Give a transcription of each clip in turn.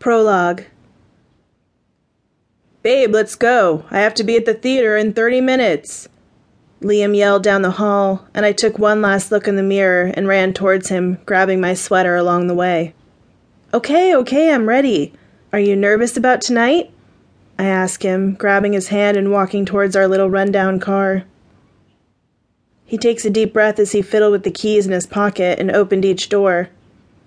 Prologue Babe, let's go. I have to be at the theater in 30 minutes. Liam yelled down the hall, and I took one last look in the mirror and ran towards him, grabbing my sweater along the way. Okay, okay, I'm ready. Are you nervous about tonight? I asked him, grabbing his hand and walking towards our little rundown car. He takes a deep breath as he fiddled with the keys in his pocket and opened each door.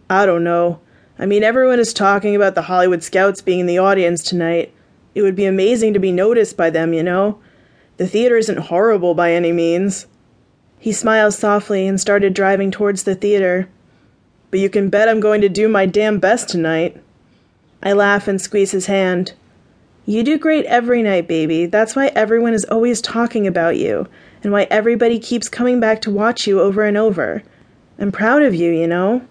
I don't know. I mean, everyone is talking about the Hollywood Scouts being in the audience tonight. It would be amazing to be noticed by them, you know. The theater isn't horrible by any means. He smiled softly and started driving towards the theater. But you can bet I'm going to do my damn best tonight. I laugh and squeeze his hand. You do great every night, baby. That's why everyone is always talking about you, and why everybody keeps coming back to watch you over and over. I'm proud of you, you know.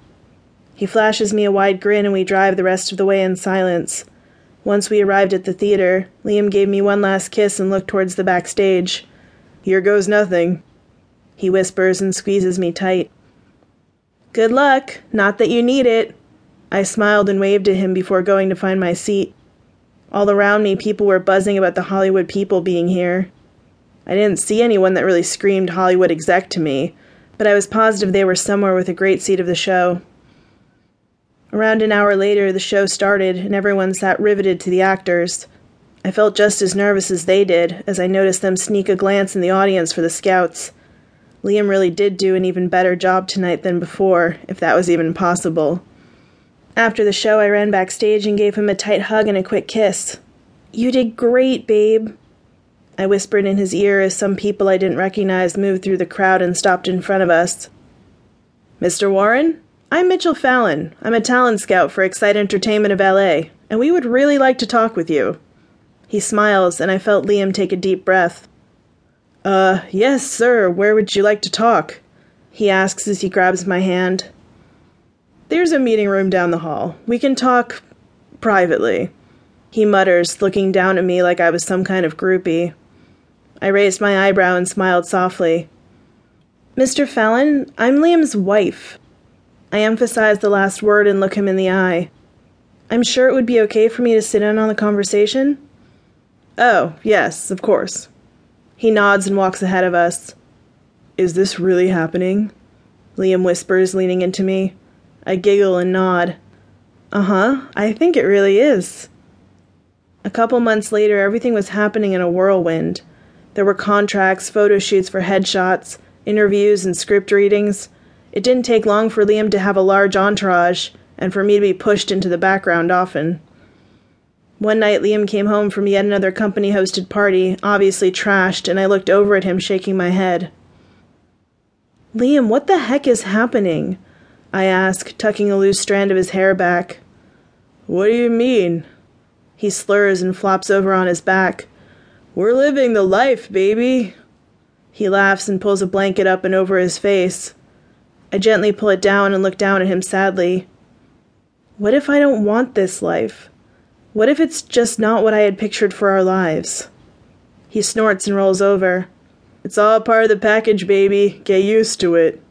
He flashes me a wide grin, and we drive the rest of the way in silence. Once we arrived at the theater, Liam gave me one last kiss and looked towards the backstage. Here goes nothing, he whispers and squeezes me tight. Good luck, not that you need it. I smiled and waved to him before going to find my seat. All around me, people were buzzing about the Hollywood people being here. I didn't see anyone that really screamed Hollywood exec to me, but I was positive they were somewhere with a great seat of the show. Around an hour later, the show started, and everyone sat riveted to the actors. I felt just as nervous as they did as I noticed them sneak a glance in the audience for the scouts. Liam really did do an even better job tonight than before, if that was even possible. After the show, I ran backstage and gave him a tight hug and a quick kiss. You did great, babe. I whispered in his ear as some people I didn't recognize moved through the crowd and stopped in front of us. Mr. Warren? I'm Mitchell Fallon. I'm a talent scout for Excite Entertainment of LA, and we would really like to talk with you. He smiles, and I felt Liam take a deep breath. Uh, yes, sir. Where would you like to talk? He asks as he grabs my hand. There's a meeting room down the hall. We can talk privately. He mutters, looking down at me like I was some kind of groupie. I raised my eyebrow and smiled softly. Mr. Fallon, I'm Liam's wife. I emphasize the last word and look him in the eye. I'm sure it would be okay for me to sit in on the conversation? Oh, yes, of course. He nods and walks ahead of us. Is this really happening? Liam whispers, leaning into me. I giggle and nod. Uh huh, I think it really is. A couple months later, everything was happening in a whirlwind. There were contracts, photo shoots for headshots, interviews, and script readings. It didn't take long for Liam to have a large entourage, and for me to be pushed into the background often. One night, Liam came home from yet another company hosted party, obviously trashed, and I looked over at him, shaking my head. Liam, what the heck is happening? I asked, tucking a loose strand of his hair back. What do you mean? He slurs and flops over on his back. We're living the life, baby. He laughs and pulls a blanket up and over his face. I gently pull it down and look down at him sadly. What if I don't want this life? What if it's just not what I had pictured for our lives? He snorts and rolls over. It's all part of the package, baby. Get used to it.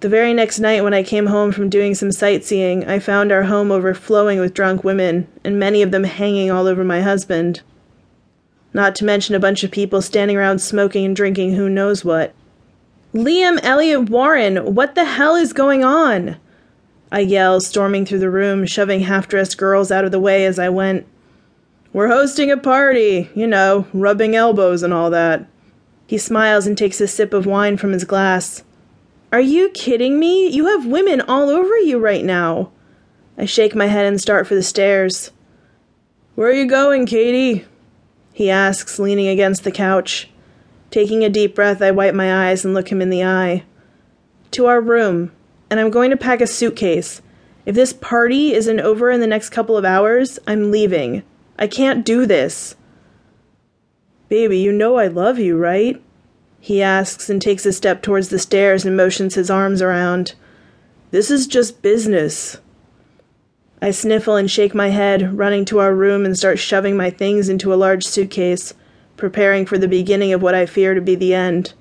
The very next night, when I came home from doing some sightseeing, I found our home overflowing with drunk women, and many of them hanging all over my husband. Not to mention a bunch of people standing around smoking and drinking who knows what. Liam Elliott Warren, what the hell is going on? I yell, storming through the room, shoving half dressed girls out of the way as I went. We're hosting a party, you know, rubbing elbows and all that. He smiles and takes a sip of wine from his glass. Are you kidding me? You have women all over you right now. I shake my head and start for the stairs. Where are you going, Katy? He asks, leaning against the couch. Taking a deep breath, I wipe my eyes and look him in the eye. To our room, and I'm going to pack a suitcase. If this party isn't over in the next couple of hours, I'm leaving. I can't do this. Baby, you know I love you, right? He asks and takes a step towards the stairs and motions his arms around. This is just business. I sniffle and shake my head, running to our room and start shoving my things into a large suitcase preparing for the beginning of what I fear to be the end.